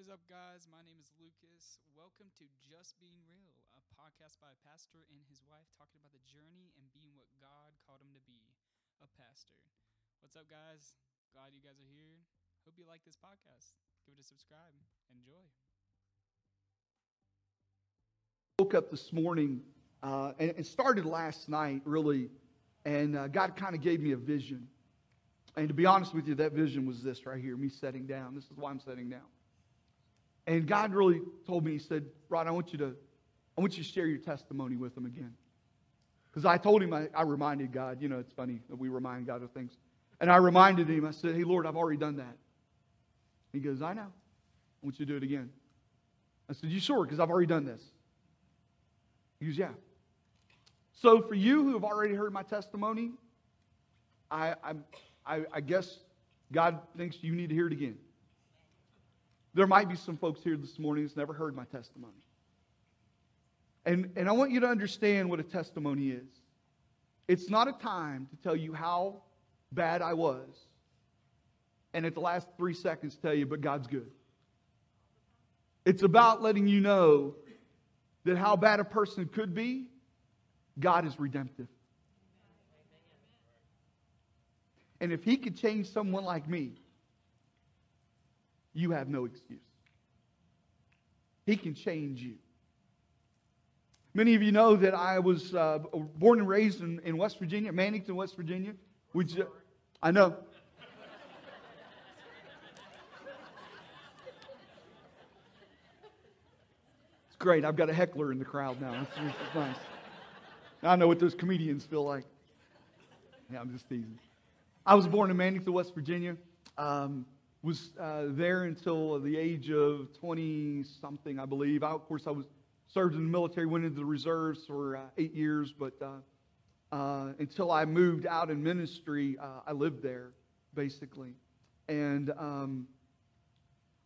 is up, guys? My name is Lucas. Welcome to Just Being Real, a podcast by a pastor and his wife talking about the journey and being what God called him to be a pastor. What's up, guys? Glad you guys are here. Hope you like this podcast. Give it a subscribe. Enjoy. woke up this morning uh, and it started last night, really, and uh, God kind of gave me a vision. And to be honest with you, that vision was this right here me setting down. This is why I'm setting down. And God really told me, He said, Rod, I want you to, I want you to share your testimony with them again. Because I told him, I, I reminded God, you know, it's funny that we remind God of things. And I reminded him, I said, Hey, Lord, I've already done that. He goes, I know. I want you to do it again. I said, You sure? Because I've already done this. He goes, Yeah. So for you who have already heard my testimony, I, I, I guess God thinks you need to hear it again. There might be some folks here this morning that's never heard my testimony. And, and I want you to understand what a testimony is. It's not a time to tell you how bad I was, and at the last three seconds tell you, but God's good. It's about letting you know that how bad a person could be, God is redemptive. And if He could change someone like me, you have no excuse. He can change you. Many of you know that I was uh, born and raised in, in West Virginia, Mannington, West Virginia. Which I know. It's great. I've got a heckler in the crowd now. It's, it's nice. I know what those comedians feel like. Yeah, I'm just teasing. I was born in Mannington, West Virginia. Um, was uh, there until the age of 20 something, I believe. I, of course, I was served in the military, went into the reserves for uh, eight years, but uh, uh until I moved out in ministry, uh, I lived there basically. And um,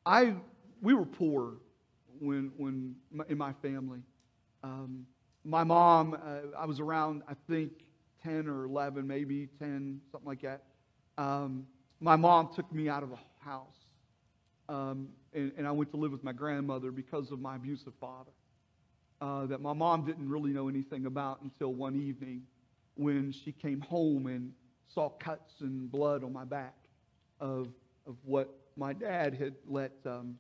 I, we were poor when, when in my family. Um, my mom, uh, I was around, I think, 10 or 11, maybe 10, something like that. Um, my mom took me out of the house. Um, and, and, I went to live with my grandmother because of my abusive father. Uh, that my mom didn't really know anything about until one evening when she came home and saw cuts and blood on my back of, of what my dad had let um,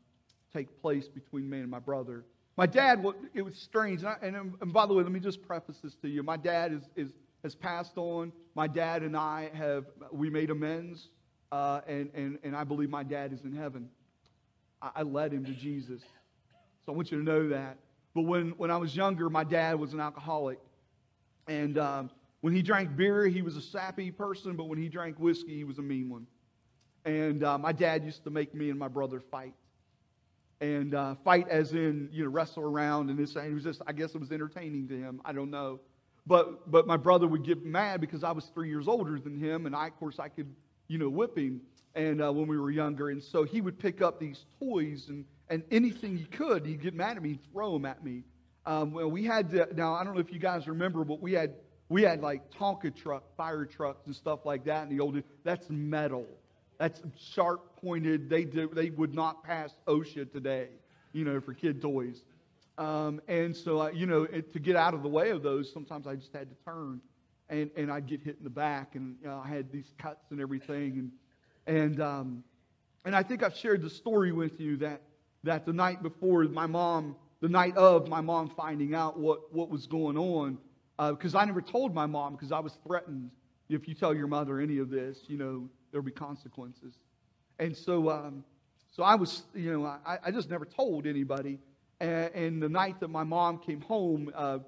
take place between me and my brother. My dad, it was strange. And, I, and, and, by the way, let me just preface this to you. My dad is, is, has passed on. My dad and I have, we made amends uh, and, and, and I believe my dad is in heaven. I, I led him to Jesus. So I want you to know that. But when, when I was younger, my dad was an alcoholic. And um, when he drank beer, he was a sappy person, but when he drank whiskey, he was a mean one. And uh, my dad used to make me and my brother fight. And uh, fight as in, you know, wrestle around and this. And it was just, I guess it was entertaining to him. I don't know. But, but my brother would get mad because I was three years older than him. And I, of course, I could you know, whipping and uh, when we were younger. And so he would pick up these toys and, and anything he could, he'd get mad at me, throw them at me. Um, well, we had to, now I don't know if you guys remember, but we had we had like Tonka truck, fire trucks and stuff like that in the old. That's metal. That's sharp pointed. They they would not pass OSHA today, you know, for kid toys. Um, and so, uh, you know, it, to get out of the way of those, sometimes I just had to turn and, and I'd get hit in the back, and you know, I had these cuts and everything. And, and, um, and I think I've shared the story with you that, that the night before my mom, the night of my mom finding out what, what was going on, because uh, I never told my mom because I was threatened. If you tell your mother any of this, you know, there'll be consequences. And so, um, so I was, you know, I, I just never told anybody. And, and the night that my mom came home, uh,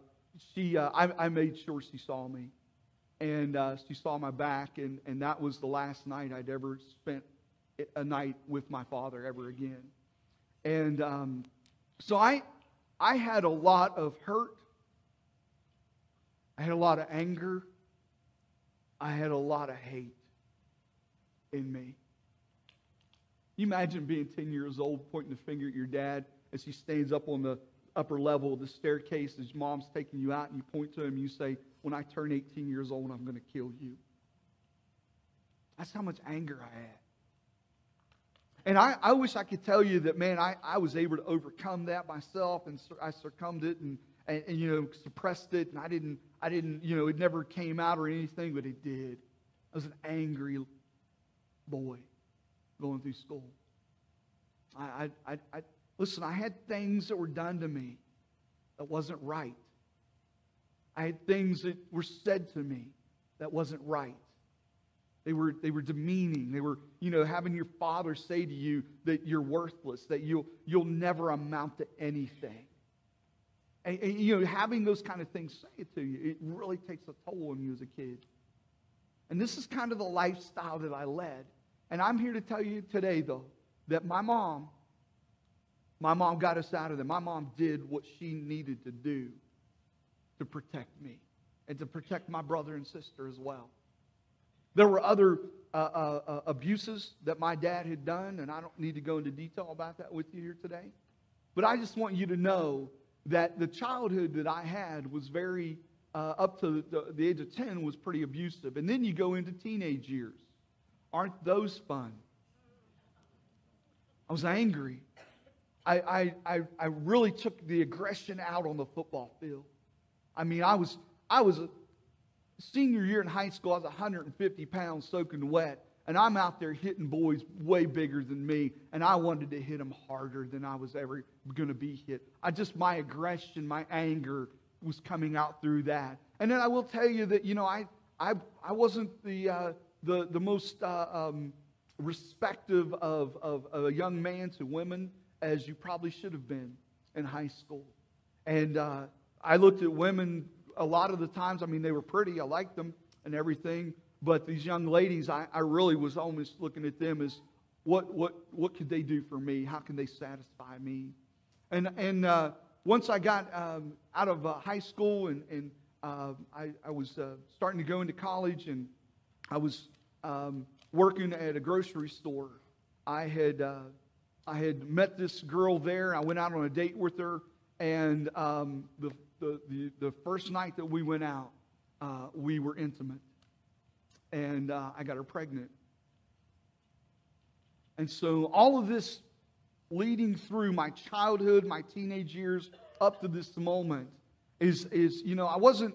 she, uh, I, I made sure she saw me and uh, she saw my back, and, and that was the last night I'd ever spent a night with my father ever again. And um, so I, I had a lot of hurt. I had a lot of anger. I had a lot of hate in me. You imagine being 10 years old, pointing the finger at your dad as he stands up on the upper level of the staircase as mom's taking you out, and you point to him and you say, when I turn 18 years old, I'm going to kill you. That's how much anger I had. and I, I wish I could tell you that, man, I, I was able to overcome that myself and I succumbed it and, and, and, you know, suppressed it. And I didn't, I didn't, you know, it never came out or anything, but it did. I was an angry boy going through school. I, I, I, I listen, I had things that were done to me that wasn't right. I had things that were said to me that wasn't right. They were, they were demeaning. They were, you know, having your father say to you that you're worthless, that you'll, you'll never amount to anything. And, and, you know, having those kind of things say it to you, it really takes a toll on you as a kid. And this is kind of the lifestyle that I led. And I'm here to tell you today, though, that my mom, my mom got us out of there. My mom did what she needed to do to protect me and to protect my brother and sister as well. There were other uh, uh, uh, abuses that my dad had done, and I don't need to go into detail about that with you here today. But I just want you to know that the childhood that I had was very, uh, up to the, the age of 10, was pretty abusive. And then you go into teenage years. Aren't those fun? I was angry. I, I, I, I really took the aggression out on the football field. I mean, I was, I was a senior year in high school, I was 150 pounds soaking wet, and I'm out there hitting boys way bigger than me, and I wanted to hit them harder than I was ever going to be hit. I just, my aggression, my anger was coming out through that. And then I will tell you that, you know, I, I, I wasn't the, uh, the, the most uh, um, respective of, of, of, a young man to women as you probably should have been in high school. And uh, I looked at women a lot of the times, I mean, they were pretty, I liked them and everything, but these young ladies, I, I really was almost looking at them as what, what, what could they do for me? How can they satisfy me? And, and uh, once I got um, out of uh, high school and, and uh, I, I was uh, starting to go into college and I was um, working at a grocery store. I had, uh, I had met this girl there. I went out on a date with her, and um, the, the, the, the, first night that we went out, uh, we were intimate. And uh, I got her pregnant. And so all of this leading through my childhood, my teenage years, up to this moment is, is you know, I wasn't,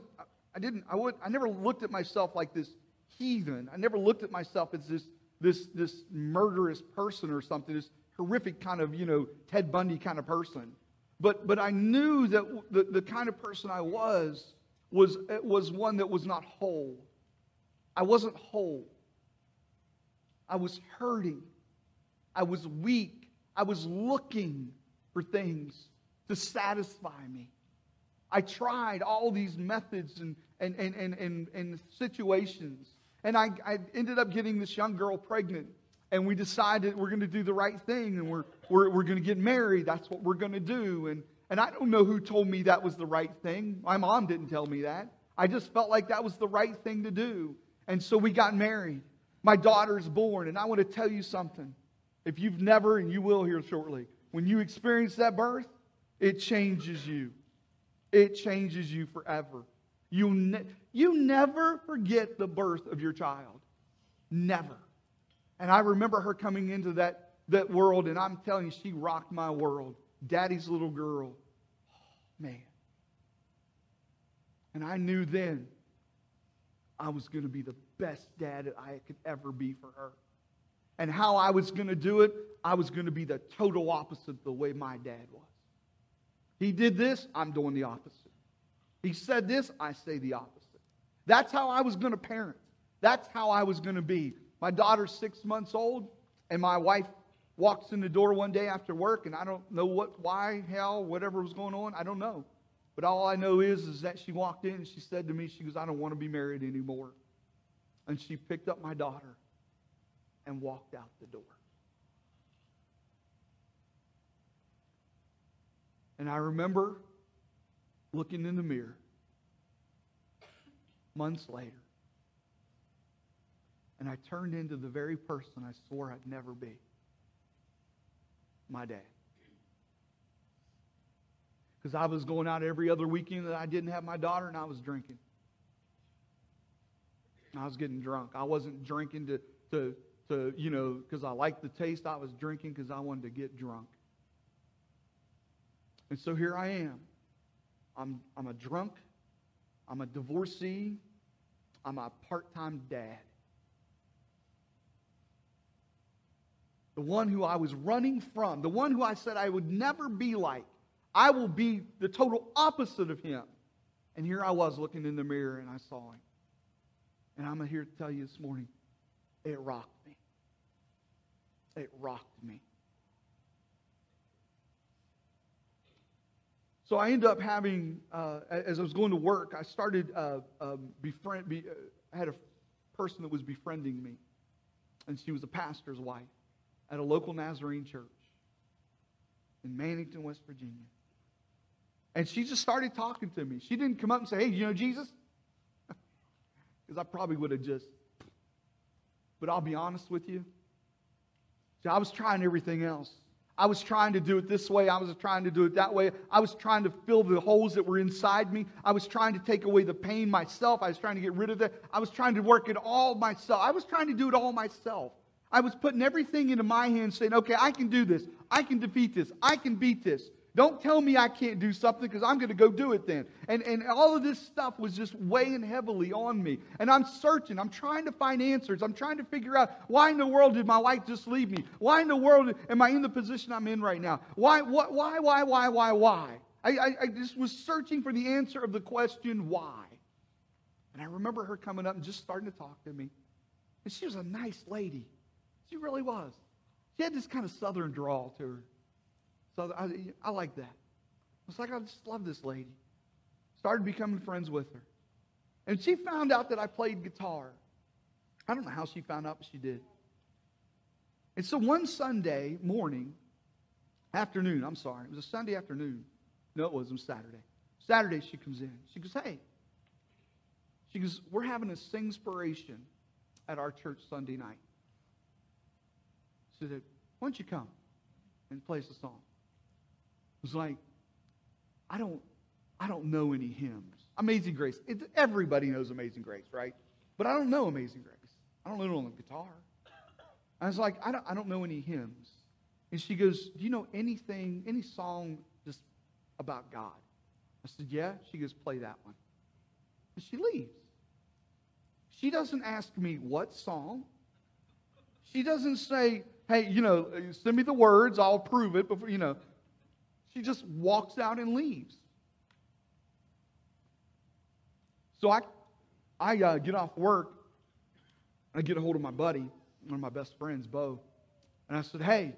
I didn't, I would, I never looked at myself like this heathen. I never looked at myself as this, this, this murderous person or something, this horrific kind of, you know, Ted Bundy kind of person. But, but I knew that the, the kind of person I was, was eh, was one that was not whole. I wasn't whole. I was hurting. I was weak. I was looking for things to satisfy me. I tried all these methods and, and, and, and, and, and situations and I, I ended up getting this young girl pregnant. And we decided we're going to do the right thing and we're, we're, we're going to get married. That's what we're going to do. And, and I don't know who told me that was the right thing. My mom didn't tell me that. I just felt like that was the right thing to do. And so we got married. My daughter's born. And I want to tell you something. If you've never, and you will here shortly, when you experience that birth, it changes you. It changes you forever. You, ne- you never forget the birth of your child. Never. And I remember her coming into that, that world, and I'm telling you, she rocked my world. Daddy's little girl. Oh, man. And I knew then I was going to be the best dad I could ever be for her. And how I was going to do it, I was going to be the total opposite of the way my dad was. He did this, I'm doing the opposite. He said this, I say the opposite. That's how I was going to parent. That's how I was going to be. My daughter's six months old, and my wife walks in the door one day after work, and I don't know what, why, hell, whatever was going on. I don't know. But all I know is, is that she walked in and she said to me, she goes, I don't want to be married anymore. And she picked up my daughter and walked out the door. And I remember looking in the mirror months later. And I turned into the very person I swore I'd never be my dad. Because I was going out every other weekend that I didn't have my daughter and I was drinking. I was getting drunk. I wasn't drinking to, to, to, you know, because I liked the taste, I was drinking because I wanted to get drunk. And so here I am. I'm, I'm a drunk. I'm a divorcee. I'm a part time dad. The one who I was running from, the one who I said I would never be like. I will be the total opposite of him. And here I was looking in the mirror and I saw him. And I'm here to tell you this morning it rocked me. It rocked me. So I ended up having, uh, as I was going to work, I started uh, um, befriend. Be, uh, I had a person that was befriending me, and she was a pastor's wife at a local Nazarene church in Mannington, West Virginia. And she just started talking to me. She didn't come up and say, "Hey, you know Jesus?" Because I probably would have just. But I'll be honest with you. See, I was trying everything else. I was trying to do it this way. I was trying to do it that way. I was trying to fill the holes that were inside me. I was trying to take away the pain myself. I was trying to get rid of that. I was trying to work it all myself. I was trying to do it all myself. I was putting everything into my hands saying, okay, I can do this. I can defeat this. I can beat this. Don't tell me I can't do something because I'm going to go do it then. And, and all of this stuff was just weighing heavily on me. And I'm searching. I'm trying to find answers. I'm trying to figure out why in the world did my wife just leave me? Why in the world am I in the position I'm in right now? Why, what, why, why, why, why, why? I, I, I just was searching for the answer of the question why. And I remember her coming up and just starting to talk to me. And she was a nice lady. She really was. She had this kind of southern drawl to her. So I, I like that. It's like, I just love this lady. Started becoming friends with her. And she found out that I played guitar. I don't know how she found out, but she did. And so one Sunday morning, afternoon, I'm sorry, it was a Sunday afternoon. No, it wasn't Saturday. Saturday, she comes in. She goes, Hey, she goes, We're having a singspiration at our church Sunday night. Said, Why don't you come and play us a song? I was like, I don't, I don't know any hymns. Amazing Grace. It, everybody knows Amazing Grace, right? But I don't know Amazing Grace. I don't know it on the guitar. I was like, I don't, I don't know any hymns. And she goes, Do you know anything, any song just about God? I said, Yeah. She goes, Play that one. And she leaves. She doesn't ask me what song. She doesn't say, Hey, you know, send me the words, I'll prove it before, you know. She just walks out and leaves. So I, I uh, get off work. I get a hold of my buddy, one of my best friends, Bo. And I said, Hey,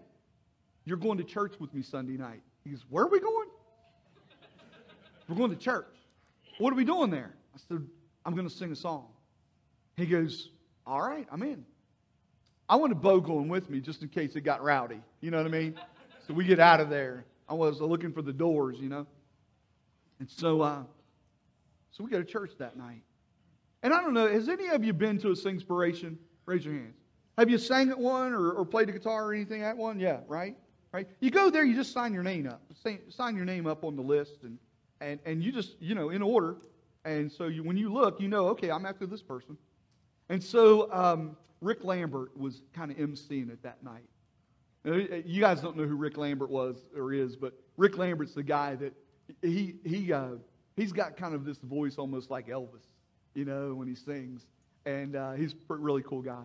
you're going to church with me Sunday night. He goes, Where are we going? We're going to church. What are we doing there? I said, I'm going to sing a song. He goes, All right, I'm in. I wanted Bo going with me just in case it got rowdy. You know what I mean? So we get out of there. I was looking for the doors, you know. And so, uh, so we go to church that night. And I don't know, has any of you been to a Singspiration? Raise your hands. Have you sang at one or, or played the guitar or anything at one? Yeah, right? Right? You go there, you just sign your name up. Sign your name up on the list, and, and, and you just, you know, in order. And so you, when you look, you know, okay, I'm after this person. And so um, Rick Lambert was kind of emceeing it that night. You guys don't know who Rick Lambert was or is, but Rick Lambert's the guy that he he uh, he's got kind of this voice almost like Elvis, you know, when he sings, and uh, he's a really cool guy.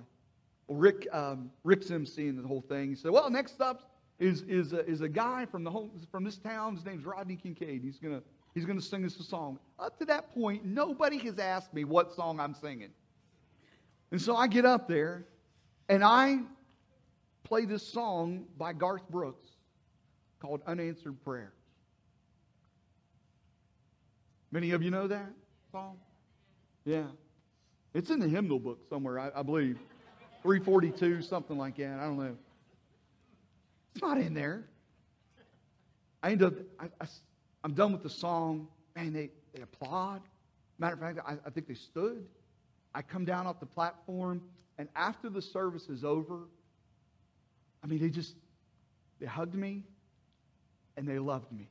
Rick um, Rick's emceeing the whole thing. He said, "Well, next up is is a, is a guy from the home, from this town. His name's Rodney Kincaid. He's gonna he's gonna sing us a song." Up to that point, nobody has asked me what song I'm singing, and so I get up there, and I play this song by Garth Brooks called Unanswered Prayer. Many of you know that song? Yeah. It's in the hymnal book somewhere, I, I believe. 342, something like that. I don't know. It's not in there. I end up, I, am done with the song. Man, they, they applaud. Matter of fact, I, I think they stood. I come down off the platform, and after the service is over, I mean, they just, they hugged me and they loved me.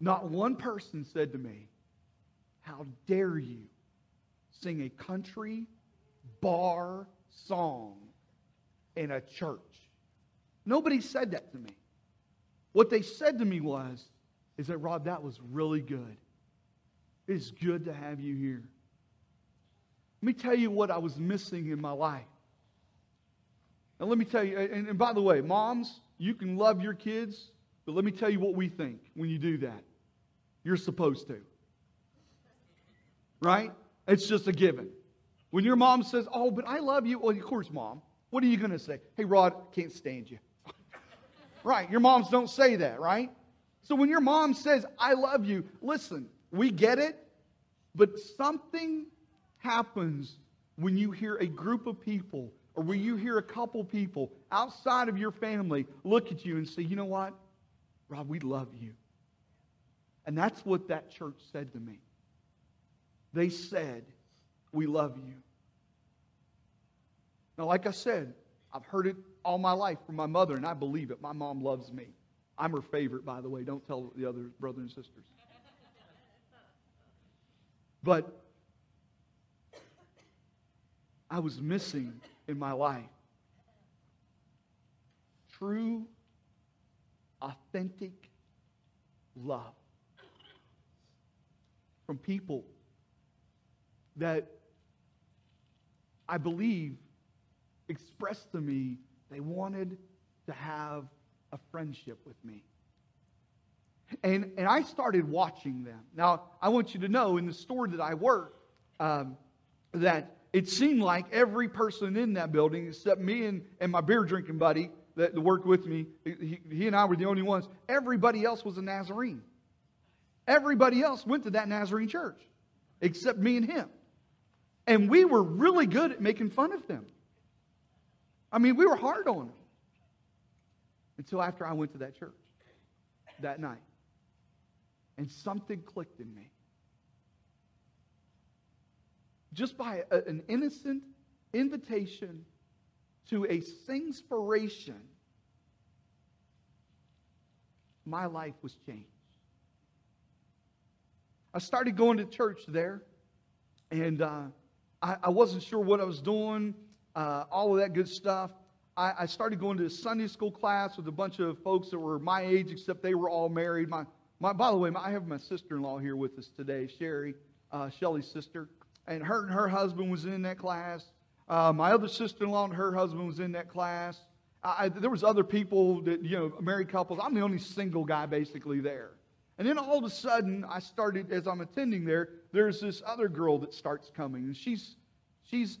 Not one person said to me, How dare you sing a country bar song in a church. Nobody said that to me. What they said to me was, is that, Rob, that was really good. It's good to have you here. Let me tell you what I was missing in my life. And let me tell you, and, and by the way, moms, you can love your kids, but let me tell you what we think when you do that. You're supposed to. Right? It's just a given. When your mom says, Oh, but I love you, well, of course, mom. What are you going to say? Hey, Rod, can't stand you. right. Your moms don't say that, right? So when your mom says, I love you, listen, we get it, but something happens when you hear a group of people or when you hear a couple people outside of your family look at you and say, you know what? Rob, we love you. And that's what that church said to me. They said, we love you. Now, like I said, I've heard it all my life from my mother, and I believe it. My mom loves me. I'm her favorite, by the way. Don't tell the other brothers and sisters. But I was missing in my life true, authentic love from people that I believe expressed to me they wanted to have a friendship with me. And, and I started watching them. Now, I want you to know in the store that I work, um, that it seemed like every person in that building, except me and, and my beer drinking buddy that worked with me, he, he and I were the only ones, everybody else was a Nazarene. Everybody else went to that Nazarene church, except me and him. And we were really good at making fun of them. I mean, we were hard on them until after I went to that church that night. And something clicked in me. Just by a, an innocent invitation to a singspiration, my life was changed. I started going to church there, and uh, I, I, wasn't sure what I was doing, uh, all of that good stuff. I, I, started going to Sunday school class with a bunch of folks that were my age, except they were all married. My, my, by the way, I have my sister-in-law here with us today, Sherry, uh, Shelly's sister, and her and her husband was in that class. Uh, my other sister-in-law and her husband was in that class. I, there was other people that you know, married couples. I'm the only single guy basically there. And then all of a sudden, I started as I'm attending there. There's this other girl that starts coming, and she's she's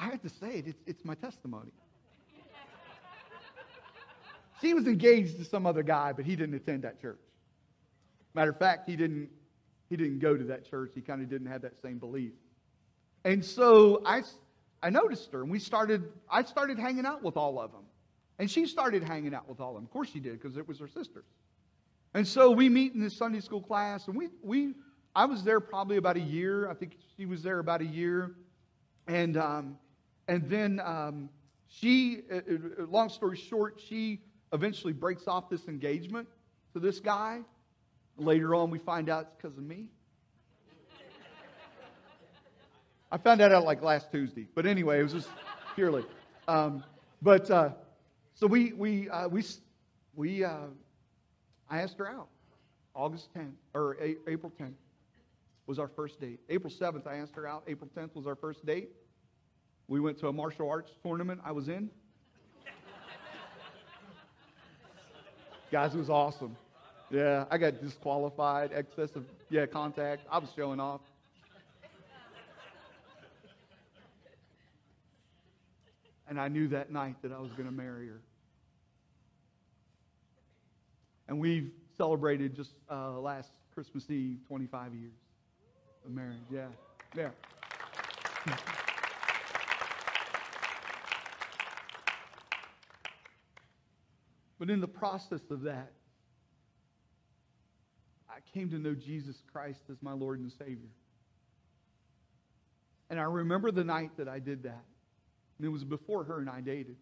I have to say it, it's, it's my testimony. She was engaged to some other guy, but he didn't attend that church. Matter of fact, he didn't, he didn't go to that church. He kind of didn't have that same belief. And so I, I noticed her, and we started, I started hanging out with all of them. And she started hanging out with all of them. Of course she did, because it was her sisters. And so we meet in this Sunday school class, and we, we I was there probably about a year. I think she was there about a year. And um, and then um, she, uh, uh, long story short, she eventually breaks off this engagement to this guy. Later on, we find out it's because of me. I found that out like last Tuesday. But anyway, it was just purely. Um, but uh, so we, we, uh, we, we uh, I asked her out. August 10th, or a- April 10th was our first date. April 7th, I asked her out. April 10th was our first date. We went to a martial arts tournament I was in. Guys, it was awesome. Yeah, I got disqualified, excessive, yeah, contact. I was showing off. And I knew that night that I was going to marry her. And we've celebrated just uh, last Christmas Eve 25 years of marriage. Yeah, yeah. But in the process of that, I came to know Jesus Christ as my Lord and Savior. And I remember the night that I did that. And it was before her and I dated.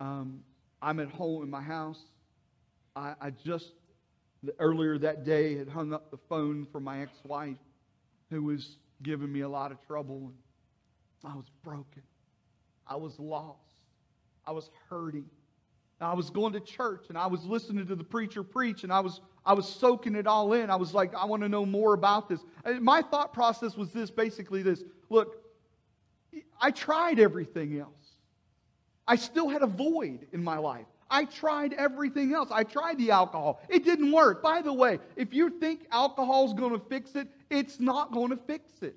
Um, I'm at home in my house. I, I just earlier that day had hung up the phone for my ex-wife who was giving me a lot of trouble. And I was broken. I was lost. I was hurting. I was going to church and I was listening to the preacher preach and I was I was soaking it all in. I was like, I want to know more about this. And my thought process was this basically this. Look, I tried everything else. I still had a void in my life. I tried everything else. I tried the alcohol. It didn't work. By the way, if you think alcohol is going to fix it, it's not going to fix it.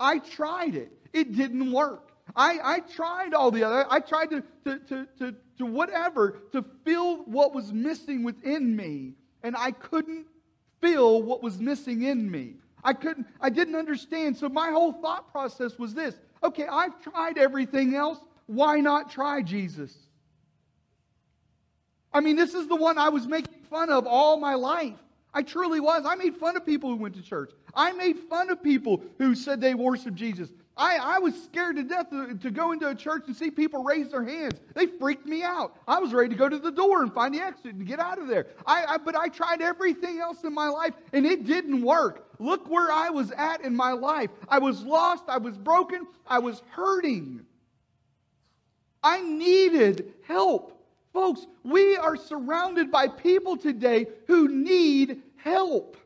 I tried it. It didn't work. I, I tried all the other, I tried to, to, to, to, to whatever to fill what was missing within me, and I couldn't fill what was missing in me. I couldn't, I didn't understand. So my whole thought process was this okay, I've tried everything else. Why not try Jesus? I mean, this is the one I was making fun of all my life. I truly was. I made fun of people who went to church. I made fun of people who said they worshiped Jesus. I, I was scared to death to, to, go into a church and see people raise their hands. They freaked me out. I was ready to go to the door and find the exit and get out of there. I, I, but I tried everything else in my life and it didn't work. Look where I was at in my life. I was lost. I was broken. I was hurting. I needed help. Folks, we are surrounded by people today who need help.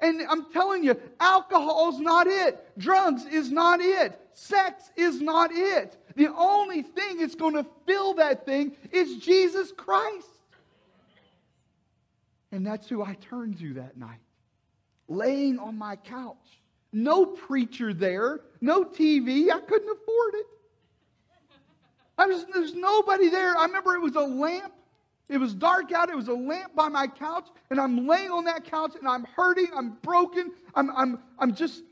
And I'm telling you, alcohol is not it. Drugs is not it. Sex is not it. The only thing that's going to fill that thing is Jesus Christ. And that's who I turned to that night. Laying on my couch. No preacher there, no TV. I couldn't afford it. I was, there's nobody there. I remember it was a lamp it was dark out. It was a lamp by my couch, and I'm laying on that couch, and I'm hurting. I'm broken. I'm, I'm, I'm just,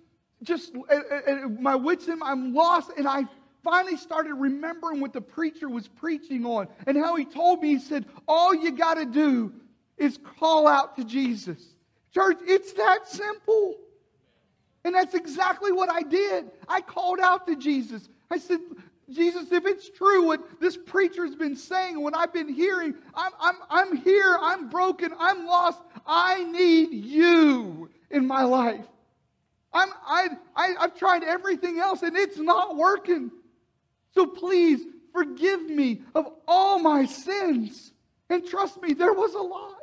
just uh, my wits in. I'm lost, and I finally started remembering what the preacher was preaching on, and how he told me. He said, "All you got to do is call out to Jesus." Church, it's that simple. And that's exactly what I did. I called out to Jesus. I said, Jesus, if it's true what this preacher's been saying, what I've been hearing, I'm, I'm, I'm here, I'm broken, I'm lost. I need you in my life. I'm, I, I, I've tried everything else and it's not working. So please forgive me of all my sins. And trust me, there was a lot.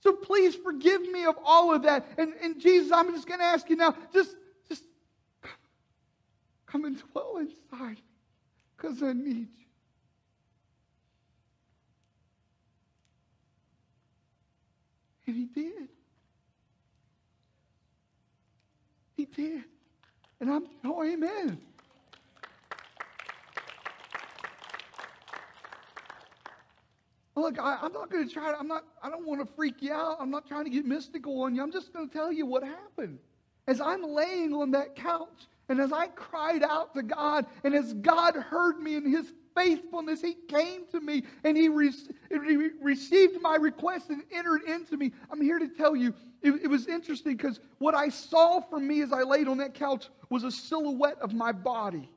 So please forgive me of all of that. And, and Jesus, I'm just going to ask you now, just Come and dwell inside me because I need you. And he did. He did. And I'm, oh, amen. Look, I, am not going to try. to, I'm not. I don't want to freak you out. I'm not trying to get mystical on you. I'm just going to tell you what happened. As I'm laying on that couch and as I cried out to God, and as God heard me in His faithfulness, He came to me and He, re- he received my request and entered into me. I'm here to tell you, it, it was interesting because what I saw for me as I laid on that couch was a silhouette of my body,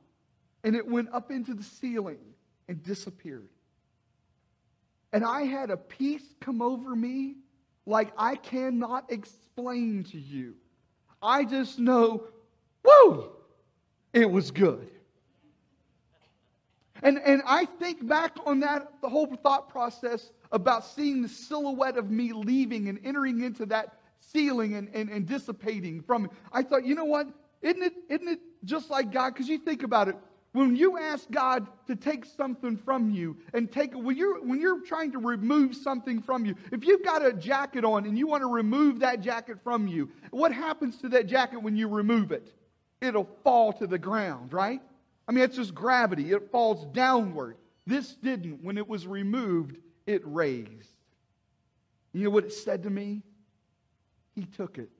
and it went up into the ceiling and disappeared. And I had a peace come over me like I cannot explain to you. I just know, whoa, it was good. And, and I think back on that, the whole thought process about seeing the silhouette of me leaving and entering into that ceiling and, and, and dissipating from it. I thought, you know what? Isn't it, isn't it just like God? Because you think about it. When you ask God to take something from you and take when you're when you're trying to remove something from you, if you've got a jacket on and you want to remove that jacket from you, what happens to that jacket when you remove it? It'll fall to the ground, right? I mean, it's just gravity. It falls downward. This didn't. When it was removed, it raised. You know what it said to me? He took it.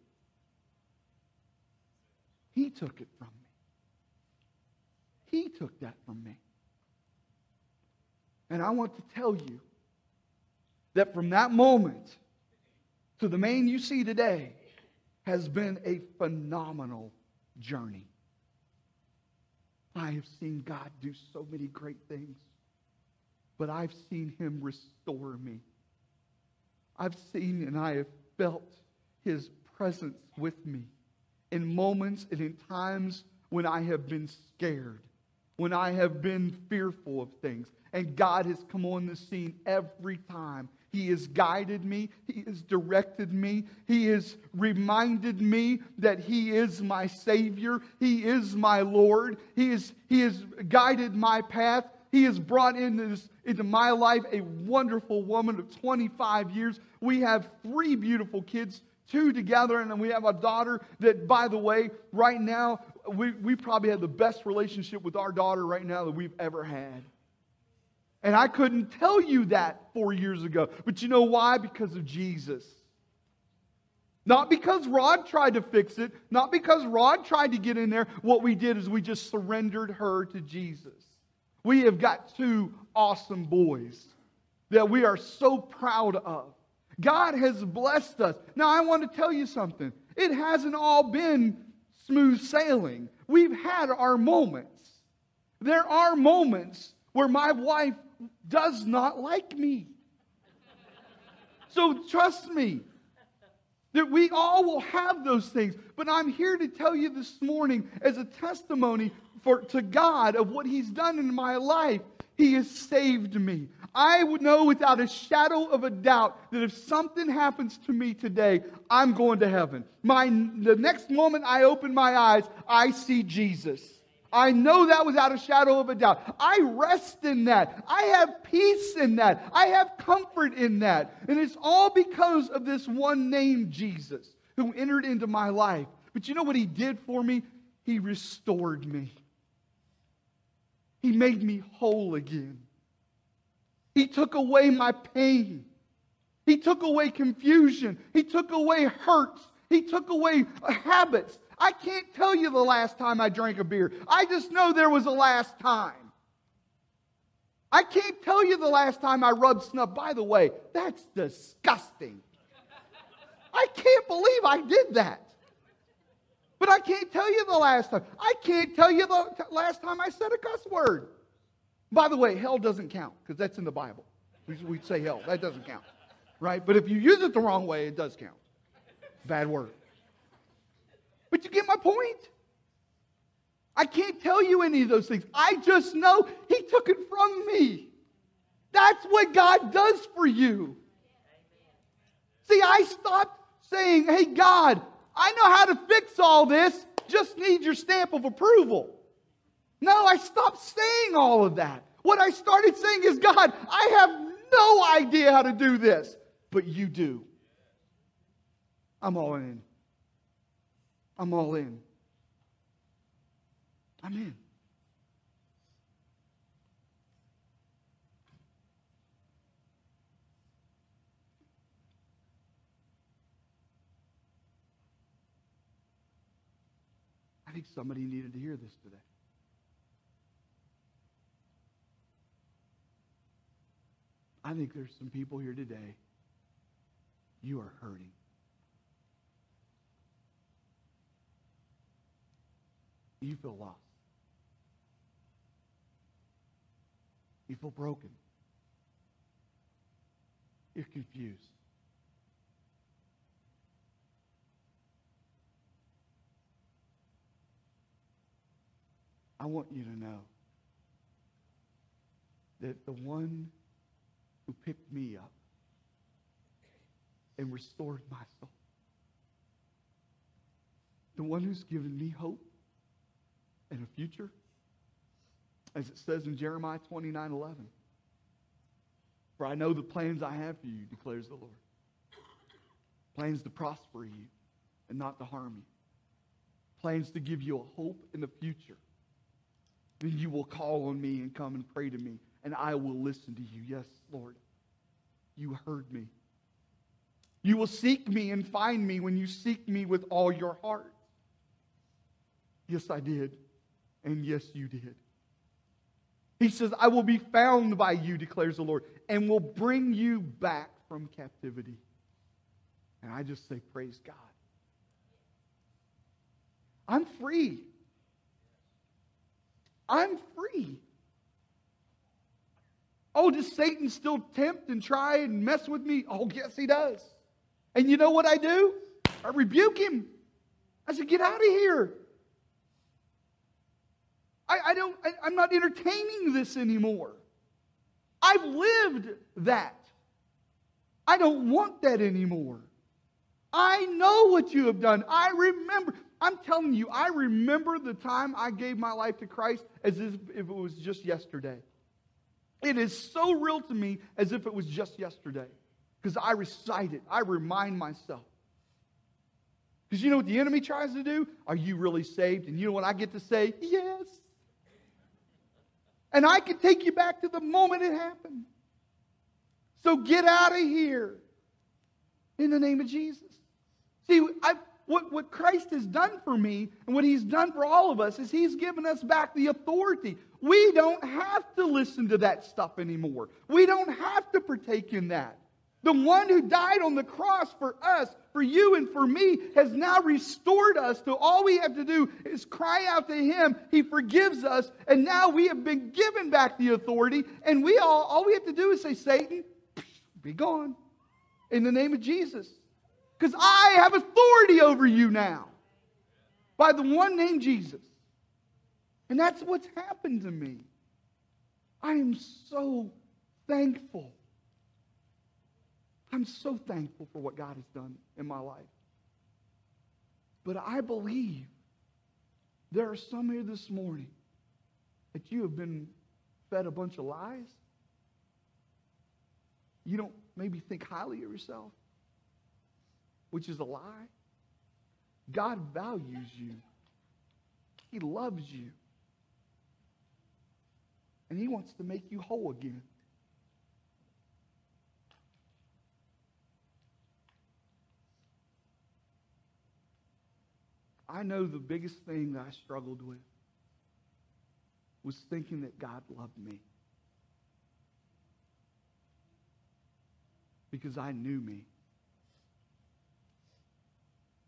He took it from me. He took that from me. And I want to tell you that from that moment to the man you see today has been a phenomenal journey. I have seen God do so many great things, but I've seen Him restore me. I've seen and I have felt his presence with me in moments and in times when I have been scared, when I have been fearful of things. And God has come on the scene every time. He has guided me. He has directed me. He has reminded me that He is my Savior. He is my Lord. He, is, he has guided my path. He has brought into, this, into my life a wonderful woman of 25 years. We have three beautiful kids, two together, and then we have a daughter that, by the way, right now, we, we probably have the best relationship with our daughter right now that we've ever had. And I couldn't tell you that four years ago. But you know why? Because of Jesus. Not because Rod tried to fix it, not because Rod tried to get in there. What we did is we just surrendered her to Jesus. We have got two awesome boys that we are so proud of. God has blessed us. Now, I want to tell you something. It hasn't all been smooth sailing. We've had our moments. There are moments where my wife does not like me. So trust me that we all will have those things. But I'm here to tell you this morning as a testimony for, to God of what He's done in my life. He has saved me. I would know without a shadow of a doubt that if something happens to me today, I'm going to heaven. My, the next moment I open my eyes, I see Jesus. I know that without a shadow of a doubt. I rest in that. I have peace in that. I have comfort in that. And it's all because of this one name, Jesus, who entered into my life. But you know what he did for me? He restored me. He made me whole again. He took away my pain. He took away confusion. He took away hurts. He took away habits. I can't tell you the last time I drank a beer. I just know there was a last time. I can't tell you the last time I rubbed snuff. By the way, that's disgusting. I can't believe I did that. But I can't tell you the last time. I can't tell you the last time I said a cuss word. By the way, hell doesn't count because that's in the Bible. We, we say hell. That doesn't count. Right? But if you use it the wrong way, it does count. Bad word. But you get my point. I can't tell you any of those things. I just know He took it from me. That's what God does for you. See, I stopped saying, hey, God, I know how to fix all this, just need your stamp of approval. No, I stopped saying all of that. What I started saying is, God, I have no idea how to do this, but you do. I'm all in. I'm all in. I'm in. I think somebody needed to hear this today. I think there's some people here today. You are hurting. You feel lost. You feel broken. You're confused. I want you to know that the one who picked me up and restored my soul, the one who's given me hope, and a future? As it says in Jeremiah 29 11. For I know the plans I have for you, declares the Lord. Plans to prosper you and not to harm you. Plans to give you a hope in the future. Then you will call on me and come and pray to me, and I will listen to you. Yes, Lord, you heard me. You will seek me and find me when you seek me with all your heart. Yes, I did. And yes, you did. He says, I will be found by you, declares the Lord, and will bring you back from captivity. And I just say, Praise God. I'm free. I'm free. Oh, does Satan still tempt and try and mess with me? Oh, yes, he does. And you know what I do? I rebuke him. I said, Get out of here. I, I don't, I, I'm not entertaining this anymore. I've lived that. I don't want that anymore. I know what you have done. I remember. I'm telling you, I remember the time I gave my life to Christ as if it was just yesterday. It is so real to me as if it was just yesterday because I recite it, I remind myself. Because you know what the enemy tries to do? Are you really saved? And you know what I get to say? Yes. And I can take you back to the moment it happened. So get out of here in the name of Jesus. See, I, what, what Christ has done for me and what he's done for all of us is he's given us back the authority. We don't have to listen to that stuff anymore. We don't have to partake in that. The one who died on the cross for us, for you and for me, has now restored us to all we have to do is cry out to him. He forgives us, and now we have been given back the authority, and we all, all we have to do is say, Satan, be gone in the name of Jesus. Because I have authority over you now by the one name Jesus. And that's what's happened to me. I am so thankful. I'm so thankful for what God has done in my life. But I believe there are some here this morning that you have been fed a bunch of lies. You don't maybe think highly of yourself, which is a lie. God values you, He loves you, and He wants to make you whole again. I know the biggest thing that I struggled with was thinking that God loved me. Because I knew me.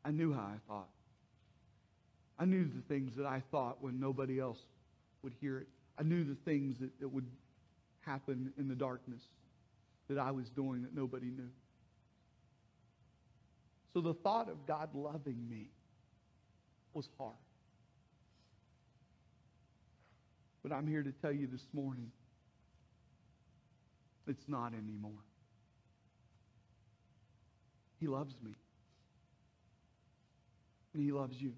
I knew how I thought. I knew the things that I thought when nobody else would hear it. I knew the things that, that would happen in the darkness that I was doing that nobody knew. So the thought of God loving me was hard. But I'm here to tell you this morning it's not anymore. He loves me. And He loves you.